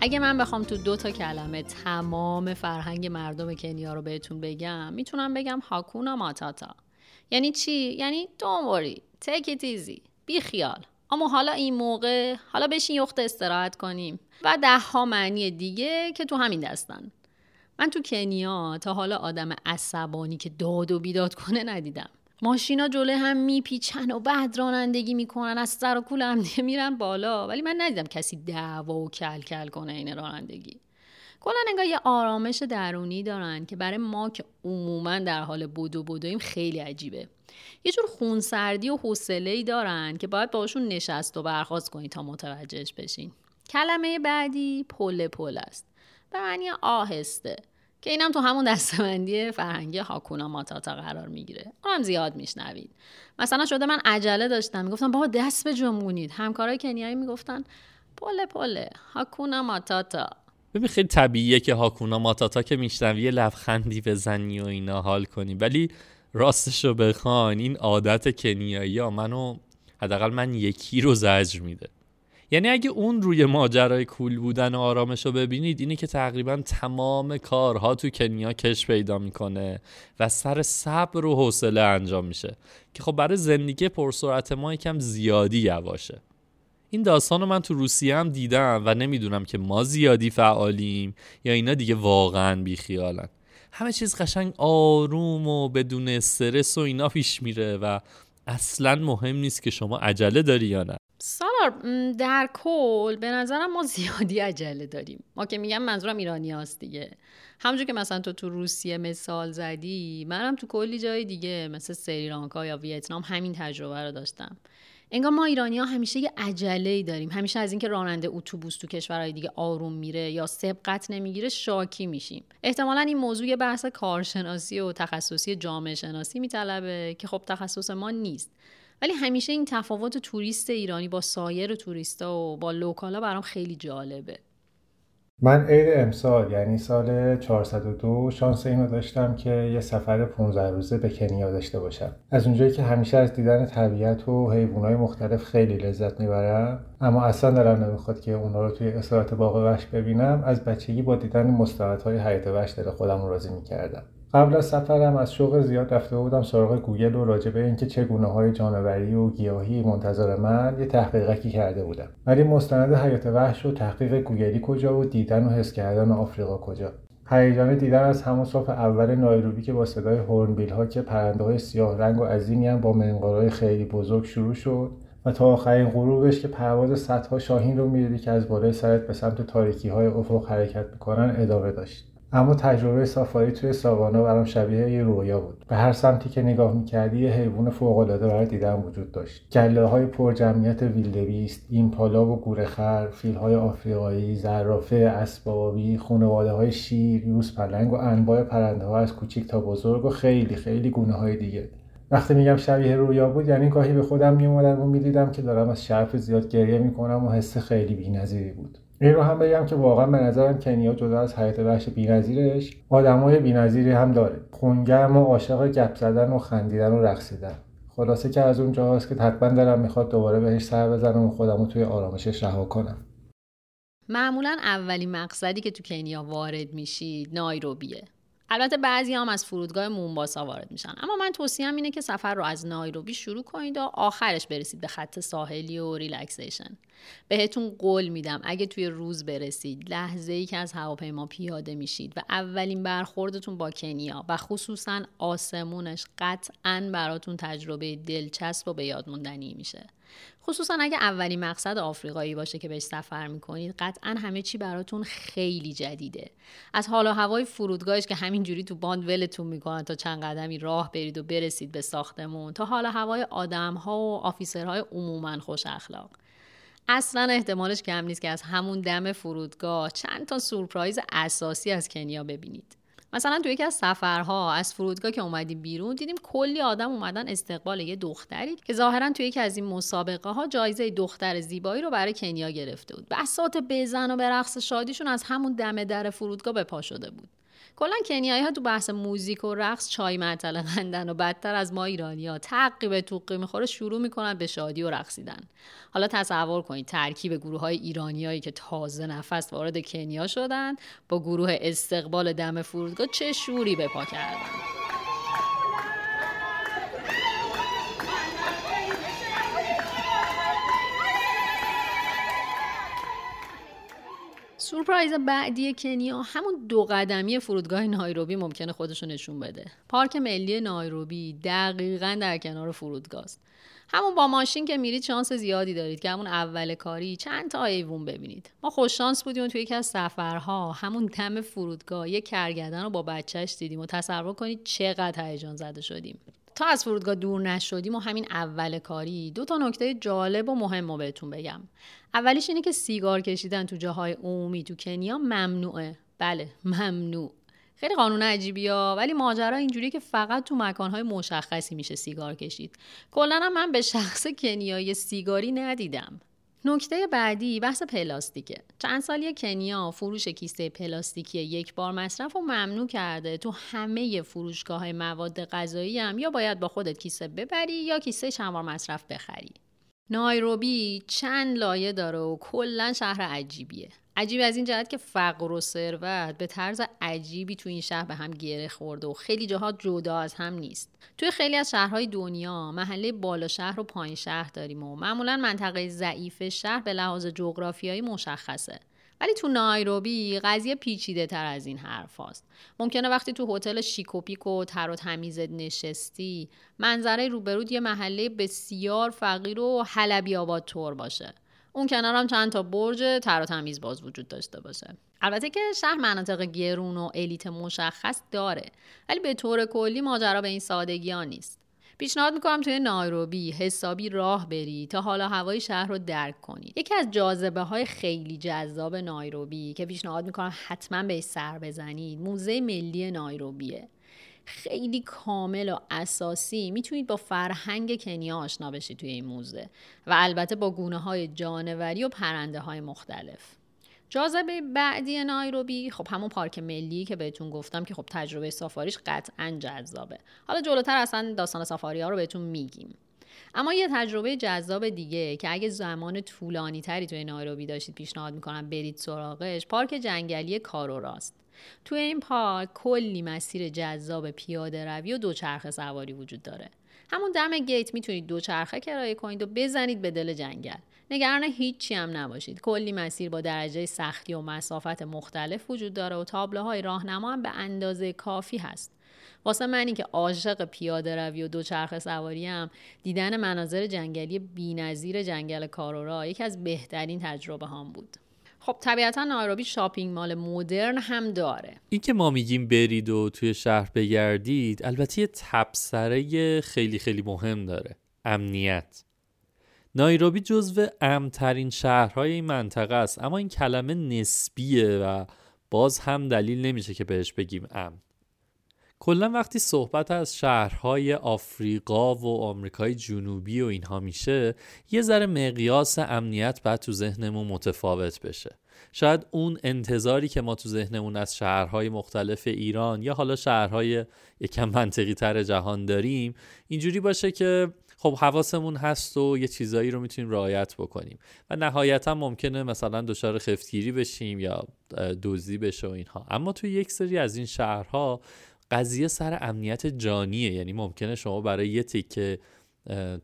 اگه من بخوام تو دو تا کلمه تمام فرهنگ مردم کنیا رو بهتون بگم می‌تونم بگم هاکونا ماتاتا. یعنی چی؟ یعنی take it easy بی خیال. اما حالا این موقع حالا بشین یخت استراحت کنیم. و ده ها معنی دیگه که تو همین دستن. من تو کنیا تا حالا آدم عصبانی که داد و بیداد کنه ندیدم. ماشینا جلوی هم میپیچن و بعد رانندگی می‌کنن از سر و کول هم میرن بالا. ولی من ندیدم کسی دعوا و کل کل کنه این رانندگی. کلا انگار یه آرامش درونی دارن که برای ما که عموما در حال بدو بدویم خیلی عجیبه. یه جور خونسردی و حوصله‌ای دارن که باید باشون نشست و برخواست کنید تا متوجهش بشین. کلمه بعدی پل پل است. به معنی آهسته. که اینم تو همون دستبندی فرهنگی هاکونا ماتاتا قرار می‌گیره. اونم زیاد میشنوید. مثلا شده من عجله داشتم می‌گفتم بابا دست به جنبونید. همکارای کنیایی می‌گفتن پله پله هاکونا ماتاتا. ببین خیلی طبیعیه که هاکونا ماتاتا که میشنوی یه لبخندی بزنی و اینا حال کنی. ولی راستش رو بخواین این عادت کنیایی ها منو حداقل من یکی رو زجر میده. یعنی اگه اون روی ماجرای کول بودن و آرامش رو ببینید اینی که تقریبا تمام کارها تو کنیا کش پیدا می‌کنه و سر صبر و حوصله انجام میشه. که خب برای زندگی پرسرعت ما یکم زیادی یواشه. این داستان رو من تو روسیه هم دیدم و نمی‌دونم که ما زیادی فعالیم یا اینا دیگه واقعا بیخیالن. همه چیز قشنگ آروم و بدون استرس و اینا پیش میره و اصلا مهم نیست که شما عجله داری یا نه. سالار در کل به نظرم ما زیادی عجله داریم. ما که میگم منظورم ایرانی هاست دیگه. همونجور که مثلا تو تو روسیه مثال زدی منم تو کلی جای دیگه مثل سریلانکا یا ویتنام همین تجربه رو داشتم. انگار ما ایرانی ها همیشه یه عجله ای داریم. همیشه از اینکه راننده اتوبوس تو کشورهای دیگه آروم میره یا سبقت نمی‌گیره شاکی میشیم. احتمالا این موضوع یه بحث کارشناسی و تخصصی جامعه شناسی میطلبه که خب تخصص ما نیست. ولی همیشه این تفاوت توریست ایرانی با سایر توریستا و با لوکالا برام خیلی جالبه. من عید امسال یعنی سال 402 شانس اینو داشتم که یه سفر 15 روزه به کنیا داشته باشم. از اونجایی که همیشه از دیدن طبیعت و حیوانات مختلف خیلی لذت می‌برم اما اصلا دلم نمی‌خواد که اونا رو توی استراحت باغ وحش ببینم. از بچگی با دیدن مستعدهای حیات وحش دل خودم راضی می‌کردم. قبل از سفرم از شوق زیاد رفته بودم سراغ گوگل و راجع به اینکه چه گونه های جانوری و گیاهی منتظر من یه تحقیقی کرده بودم. ولی مستند حیات وحش و تحقیق گوگلی کجا و دیدن و حس کردن آفریقا کجا؟ هیجان دیدن از همون صبح اول نایروبی که با صدای hornbill ها که پرنده های سیاه رنگ و عظیمی هم با منقارهای خیلی بزرگ شروع شد و تا آخرین غروبش که پرواز صدها شاهین رو می‌دیدی که از بالای سرت به سمت تاریکی های افق حرکت می‌کنن ادامه داشت. اما تجربه سافاری توی ساوانا برام شبیه یه رویا بود. به هر سمتی که نگاه می‌کردی یه حیوان فوقالعاده برای دیدن وجود داشت. گله های پر جمعیت wildebeest impala و گورخر فیل های آفریقایی زرافه اسبابی خانواده های شیر یوز پلنگ و انواع پرنده ها از کوچیک تا بزرگ و خیلی خیلی گونه های دیگه. وقتی میگم شبیه رویا بود یعنی گاهی به خودم میومدم و می‌دیدم که دارم از شرف زیاد گریه می‌کنم و حس خیلی بی‌نظیری بود. این رو هم بگم که واقعا به نظرم کنیا جدا از حیات وحش بی‌نظیرش آدمای بی‌نظیری هم داره. خونگرم و عاشق گپ زدن و خندیدن و رقصیدن خلاصه که از اون جاهاست که حتما دلم می‌خواد دوباره بهش سر بزنم و خودم رو توی آرامشش رها کنم. معمولا اولین مقصدی که تو کنیا وارد میشید نایروبیه. البته بعضی هم از فرودگاه مونباسا وارد میشن. اما من توصیهم اینه که سفر رو از نایروبی شروع کنید و آخرش برسید به خط ساحلی و ریلکسیشن. بهتون قول میدم اگه توی روز برسید لحظه ای که از هواپیما پیاده میشید و اولین برخوردتون با کنیا و خصوصا آسمونش قطعا براتون تجربه دلچسب و به یاد موندنی میشه. خصوصا اگه اولین مقصد آفریقایی باشه که بهش سفر می‌کنید قطعا همه چی براتون خیلی جدیده. از حال و هوای فرودگاهش که همینجوری تو باند ولتون می‌کنن تا چند قدمی راه برید و برسید به ساختمون تا حال و هوای آدم ها و آفیسرهای عموما خوش اخلاق. اصلا احتمالش کم نیست که از همون دم فرودگاه چند تا سورپرایز اساسی از کنیا ببینید. مثلا تو یکی از سفرها از فرودگاه که اومدیم بیرون دیدیم کلی آدم اومدن استقبال یه دختری که ظاهرا تو یکی از این مسابقه ها جایزه دختر زیبایی رو برای کنیا گرفته بود. بساط بزن و به رقص شادیشون از همون دم در فرودگاه به پا شده بود. کلا کنیایی ها تو بحث موزیک و رقص چای معطل قندن و بدتر از ما ایرانی ها تقی به توقی می‌خوره شروع می‌کنن به شادی و رقصیدن. حالا تصور کنید ترکیب گروه های ایرانیایی که تازه نفس وارد کنیا شدن با گروه استقبال دم فرودگاه چه شوری به پا کردن. سورپرایز بعدی کنیا همون دو قدمی فرودگاه نایروبی ممکنه خودشو نشون بده. پارک ملی نایروبی دقیقا در کنار فرودگاه است همون با ماشین که میرید شانس زیادی دارید که همون اول کاری چند تا ایوون ببینید. ما خوش شانس بودیم توی یکی از سفرها. همون دم فرودگاه یه کرگدن رو با بچهش دیدیم و تصور کنید چقدر هیجان زده شدیم. تا از فرودگاه دور نشدیم و همین اول کاری. دو تا نکته جالب و مهم رو بهتون بگم. اولیش اینه که سیگار کشیدن تو جاهای عمومی تو کنیا ممنوعه. بله ممنوع. خیلی قانون عجیبی ها ولی ماجرا اینجوریه که فقط تو مکانهای مشخصی میشه سیگار کشید. کلا من به شخص کنیایی سیگاری ندیدم. نکته بعدی بحث پلاستیکه. چند سالی کنیا فروش کیسه پلاستیکی یک بار مصرف رو ممنوع کرده. تو همه فروشگاه مواد غذایی هم یا باید با خودت کیسه ببری یا کیسه چند بار مصرف بخری. نایروبی چند لایه داره و کلا شهر عجیبیه. عجیب از این جهت که فقر و ثروت به طرز عجیبی تو این شهر به هم گره خورده و خیلی جاها جدا از هم نیست. توی خیلی از شهرهای دنیا محله بالا شهر و پایین شهر داریم و معمولا منطقه ضعیف شهر به لحاظ جغرافیایی مشخصه. ولی تو نایروبی قضیه پیچیده تر از این حرف هاست. ممکنه وقتی تو هتل شیکوپیک و تر و تمیزت نشستی منظره روبرود یه محله بسیار فقیر و حلبی آباد طور باشه. اون کنار هم چند تا برج تر و تمیز باز وجود داشته باشه. البته که شهر مناطق گرون و الیت مشخص داره ولی به طور کلی ماجرا به این سادگی ها نیست. پیشنهاد می‌کنم توی نایروبی حسابی راه بری تا حالا هوای شهر رو درک کنی. یکی از جاذبه های خیلی جذاب نایروبی که پیشنهاد می‌کنم حتما بهش سر بزنید موزه ملی نایروبیه. خیلی کامل و اساسی. می‌تونید با فرهنگ کنیا آشنا بشید توی این موزه و البته با گونه های جانوری و پرنده های مختلف. جاذبه بعدی نایروبی خب همون پارک ملی که بهتون گفتم که خب تجربه سافاریش قطعا جذابه. حالا جلوتر اصلا داستان سافاری ها رو بهتون میگیم. اما یه تجربه جذاب دیگه که اگه زمان طولانی تری توی نایروبی داشتید پیشنهاد می‌کنم برید سراغش پارک جنگلی کاروراست توی این پارک کلی مسیر جذاب پیاده روی و دوچرخه سواری وجود داره. همون دم گیت می‌تونید دوچرخه کرایه کنید و بزنید به دل جنگل. نگران هیچی هم نباشید. کلی مسیر با درجه سختی و مسافت مختلف وجود داره و تابلوهای راهنما هم به اندازه کافی هست. واسه منی که عاشق پیاده روی و دوچرخه سواری هم دیدن مناظر جنگلی بی‌نظیر جنگل کارورا یکی از بهترین تجربه هام بود. خب طبیعتا نایروبی شاپینگ مال مدرن هم داره. این که ما میگیم برید و توی شهر بگردید البته یه تبصره خیلی خیلی مهم داره. امنیت. نایروبی جزو امنترین شهرهای این منطقه است. اما این کلمه نسبیه و باز هم دلیل نمیشه که بهش بگیم امن. کلا وقتی صحبت از شهرهای آفریقا و آمریکای جنوبی و اینها میشه یه ذره مقیاس امنیت باید تو ذهنمون متفاوت بشه. شاید اون انتظاری که ما تو ذهنمون از شهرهای مختلف ایران یا حالا شهرهای یکم منطقی تر جهان داریم اینجوری باشه که خب حواسمون هست و یه چیزایی رو می‌تونیم رعایت بکنیم. و نهایتا ممکنه مثلا دچار خفتگیری بشیم یا دزدی بشه و اینها. اما توی یک سری از این شهرها قضیه سر امنیت جانیه. یعنی ممکنه شما برای یه تیکه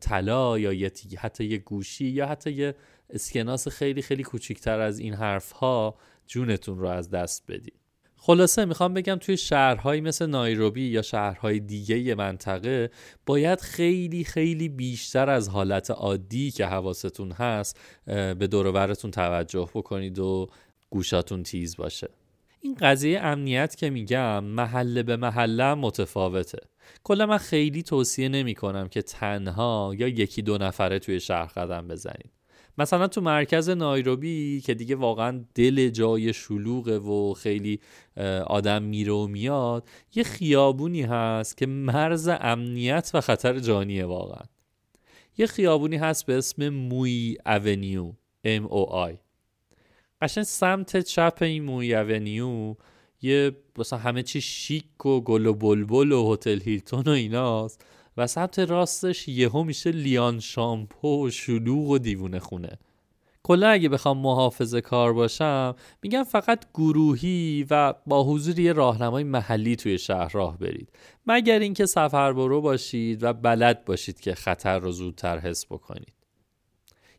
طلا یا یه تیکه حتی یه گوشی یا حتی یه اسکناس خیلی خیلی کوچیکتر از این حرف ها جونتون رو از دست بدید خلاصه می‌خوام بگم توی شهرهایی مثل نایروبی یا شهرهای دیگه منطقه باید خیلی خیلی بیشتر از حالت عادی که حواستون هست به دورورتون توجه بکنید و گوشاتون تیز باشه. این قضیه امنیت که میگم محله به محله متفاوته. کلا من خیلی توصیه نمی کنم که تنها یا یکی دو نفره توی شهر قدم بزنید. مثلا تو مرکز نایروبی که دیگه واقعا دل جای شلوغه و خیلی آدم میره و میاد یه خیابونی هست که مرز امنیت و خطر جانیه واقعا. یه خیابونی هست به اسم موی اونیو M-O-I قشن سمت چپ این موی اونیو یه مثلا همه چی شیک و گل و بلبل و هتل هیلتون و ایناست. و سمت راستش یهو میشه لیان شامپو و شلوغ و دیوونه خونه. کلا اگه بخوام محافظه کار باشم میگم فقط گروهی و با حضور یه راهنمای محلی توی شهر راه برید. مگر اینکه سفربرو باشید و بلد باشید که خطر رو زودتر حس بکنید.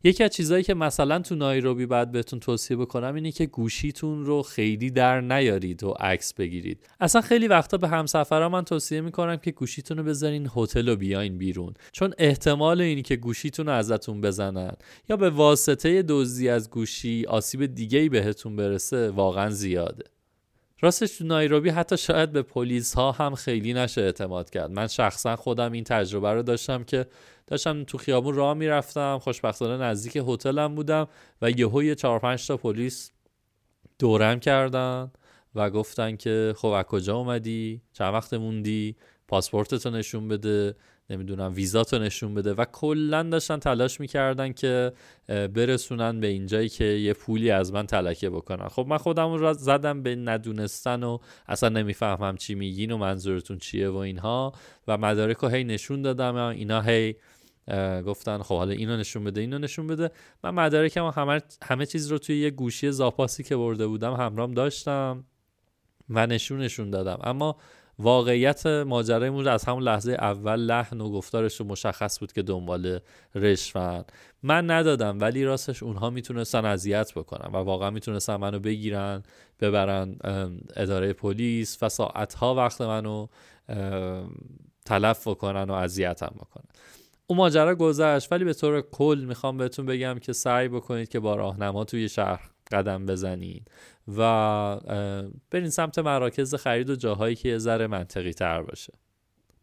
یکی از چیزهایی که مثلا تو نایروبی بعد بهتون توصیه بکنم اینه که گوشیتون رو خیلی در نیارید و عکس بگیرید. اصلا خیلی وقتا به همسفرها من توصیه می‌کنم که گوشیتون رو بذارین هتل و بیاین بیرون. چون احتمال اینی که گوشیتون رو ازتون بزنن یا به واسطه دزدی از گوشی آسیب دیگه ای بهتون برسه واقعا زیاده. راستش تو نایروبی حتی شاید به پلیس ها هم خیلی نشه اعتماد کرد. من شخصا خودم این تجربه رو داشتم که داشتم تو خیابون راه می‌رفتم خوشبختانه نزدیک هتلم بودم و یهو یه چهار پنج تا پلیس دورم کردن و گفتن که خب از کجا اومدی؟ چند وقت موندی؟ پاسپورتتو نشون بده؟ نمی‌دونم ویزاتو نشون بده. و کلا داشتن تلاش می‌کردن که برسونن به اینجایی که یه پولی از من تلکه بکنن. خب من خودم رو زدم به ندونستن و اصلا نمی‌فهمم چی میگین و منظورتون چیه و اینها. و مدارک رو هی نشون دادم. اینا هی گفتن خب حالا اینو نشون بده اینو نشون بده. من مدارکم همه همه چیز رو توی یه گوشی زاپاسی که برده بودم همرام داشتم و نشونشون دادم. اما واقعیت ماجرایمون از همون لحظه اول لحن و گفتارش رو مشخص بود که دنبال رشون من ندادم ولی راستش اونها می‌تونستن اذیت بکنن و واقعا می‌تونستن منو بگیرن ببرن اداره پلیس و ساعتها وقت منو تلف بکنن و اذیتم بکنن. اون ماجرا گذشت ولی به طور کل می‌خوام بهتون بگم که سعی بکنید که با راهنما توی شهر قدم بزنید. و برین سمت مراکز خرید و جاهایی که یه ذره منطقی تر باشه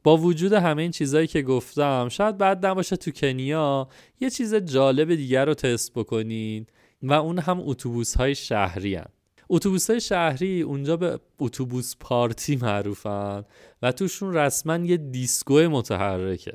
با وجود همه این چیزهایی که گفتم شاید بعد نباشه تو کنیا یه چیز جالب دیگر رو تست بکنید و اون هم اتوبوس های شهری هن. اتوبوس های شهری اونجا به اتوبوس پارتی معروفن و توشون رسما یه دیسکو متحرکه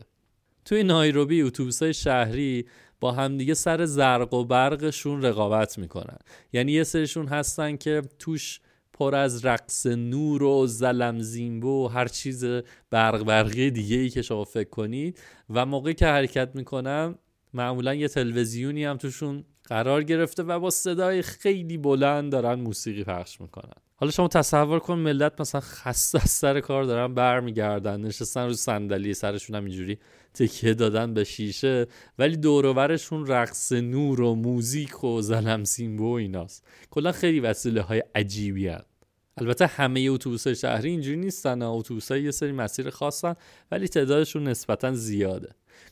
توی نایروبی اتوبوس های شهری با همدیگه سر زرق و برقشون رقابت می‌کنن. یعنی یه سرشون هستن که توش پر از رقص نور و زلم زیمبو و هر چیز برق برقی دیگه ای که شما فکر کنید. و موقعی که حرکت می‌کنن معمولا یه تلویزیونی هم توشون قرار گرفته و با صدای خیلی بلند دارن موسیقی پخش می‌کنن. حالا شما تصور کن ملت مثلا خسته از سر کار دارن برمیگردن نشستن رو صندلی سرشون هم اینجوری تکیه دادن به شیشه ولی دور و برشون رقص نور و موزیک و زلم سیمبو و ایناست کلا خیلی وسیله های عجیبی هست. البته همه اتوبوس شهری اینجوری نیستن اتوبوس یه سری مسیر خاصن ولی تعدادشون نسبتا زیاده.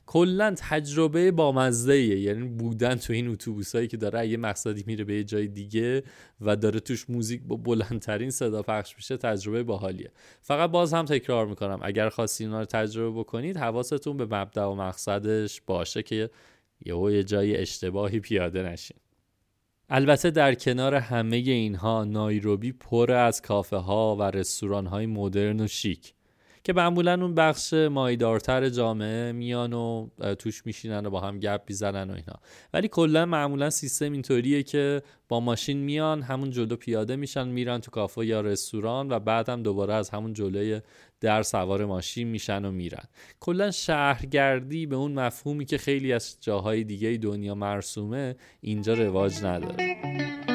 کلا تجربه بامزه یعنی بودن تو این اتوبوسایی که داره یه مقصدی میره به یه جای دیگه و داره توش موزیک با بلندترین صدا پخش میشه تجربه باحالیه. فقط باز هم تکرار می‌کنم اگر خواستین اینا رو تجربه بکنید حواستون به مبدا و مقصدش باشه که یهو یه جای اشتباهی پیاده نشین. البته در کنار همه اینها نایروبی پر از کافه ها و رستوران های مدرن و شیک. که معمولا اون بخش مایدارتر جامعه میان و توش میشینن و با هم گپ می‌زنن و اینا. ولی کلا معمولا سیستم اینطوریه که با ماشین میان همون جلو پیاده میشن میرن تو کافه یا رستوران و بعد هم دوباره از همون جلوی در سوار ماشین میشن و میرن. کلا شهرگردی به اون مفهومی که خیلی از جاهای دیگه دنیا مرسومه اینجا رواج نداره.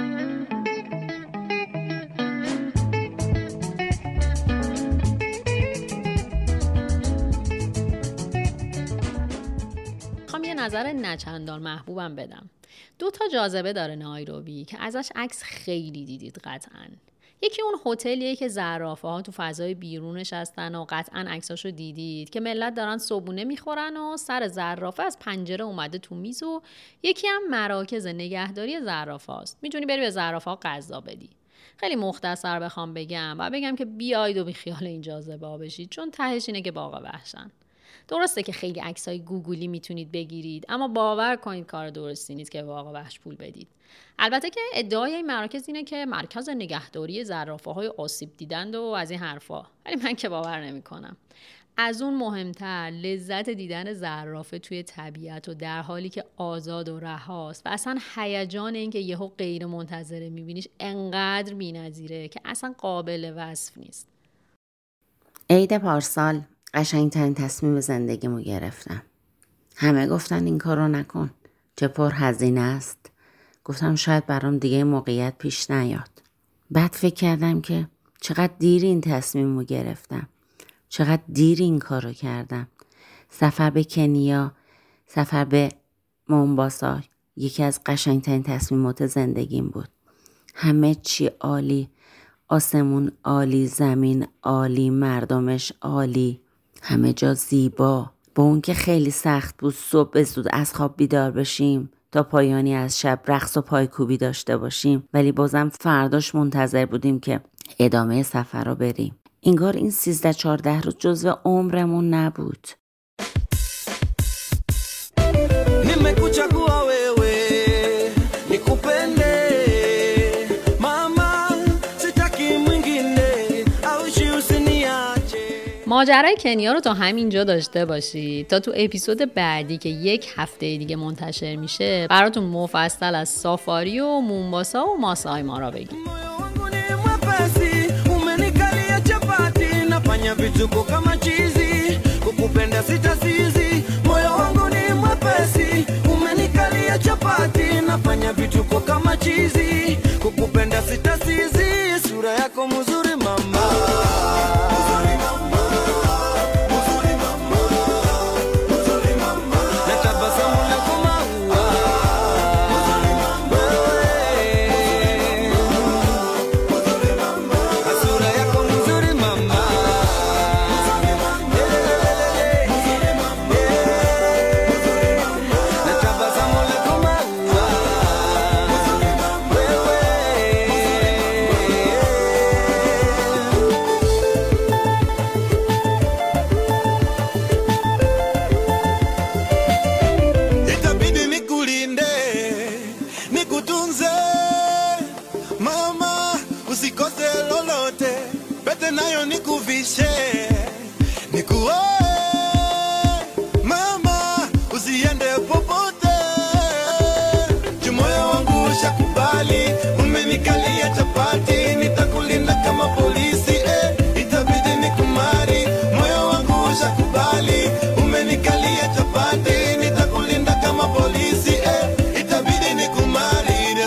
نظر نچندان محبوبم بدم. دو تا جاذبه داره نایروبی که ازش عکس خیلی دیدید قطعا. یکی اون هتلیه که زرافه ها تو فضای بیرونش هستن و قطعا عکساشو دیدید که ملت دارن صبونه می‌خورن و سر زرافه از پنجره اومده تو میز و یکی هم مراکز نگهداری زرافه هاست می‌تونی بری به زرافه ها غذا بدی. خیلی مختصر بخوام بگم و بگم که بیاید و بی خیال این جاذبه ها بشید چون تهش اینه که باغ وحشن. درسته که خیلی عکس های گوگلی می‌تونید بگیرید اما باور کنید کار درستی نیست که واقع وحش پول بدید. البته که ادعای این مراکز اینه که مرکز نگهداری زرافه های آسیب دیدند و از این حرفا. ولی من که باور نمی‌کنم. از اون مهمتر لذت دیدن زرافه توی طبیعت و در حالی که آزاد و رهاست و اصلا هیجان اینکه یهو غیر منتظره میبینیش انقدر بی‌نظیره که اصلا قابل وصف نیست. عید پارسال. قشنگترین تصمیم زندگیمو گرفتم. همه گفتن این کارو نکن. چه پر هزینه است. گفتم شاید برام دیگه موقعیت پیش نیاد. بعد فکر کردم که چقدر دیر این تصمیمو گرفتم. چقدر دیر این کارو کردم. سفر به کنیا، سفر به مومباسا یکی از قشنگترین تصمیمات زندگیم بود. همه چی عالی. آسمون عالی، زمین عالی، مردمش عالی. همه جا زیبا. با اون که خیلی سخت بود صبح زود از خواب بیدار بشیم. تا پایانی از شب رقص و پایکوبی داشته باشیم. ولی بازم فرداش منتظر بودیم که ادامه سفر رو بریم. انگار این سیزده چارده روز جزو عمرمون نبود. ماجرای کنیا رو تا همینجا داشته باشید تا تو اپیزود بعدی که یک هفته دیگه منتشر میشه براتون مفصل از سافاری و مونباسا و ماسای مارا بگیم. moyo wangu ni mwepesi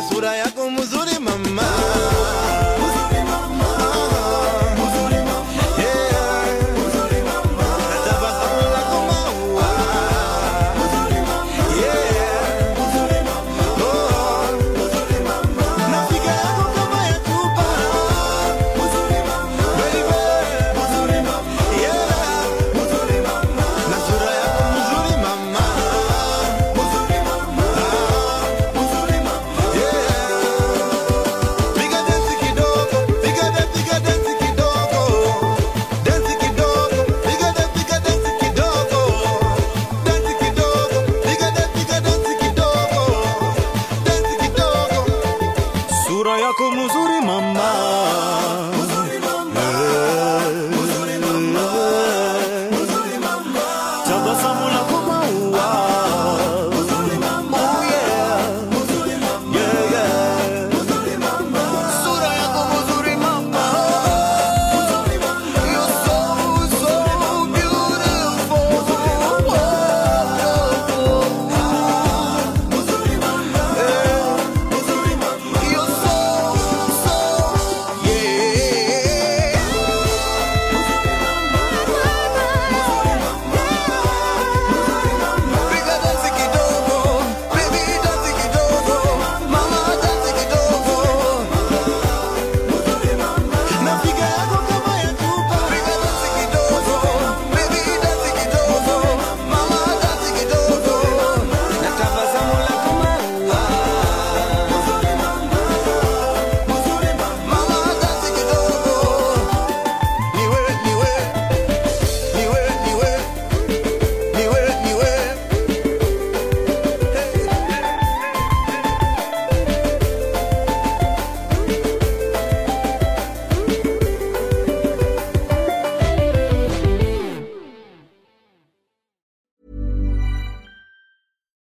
Suraya conmigo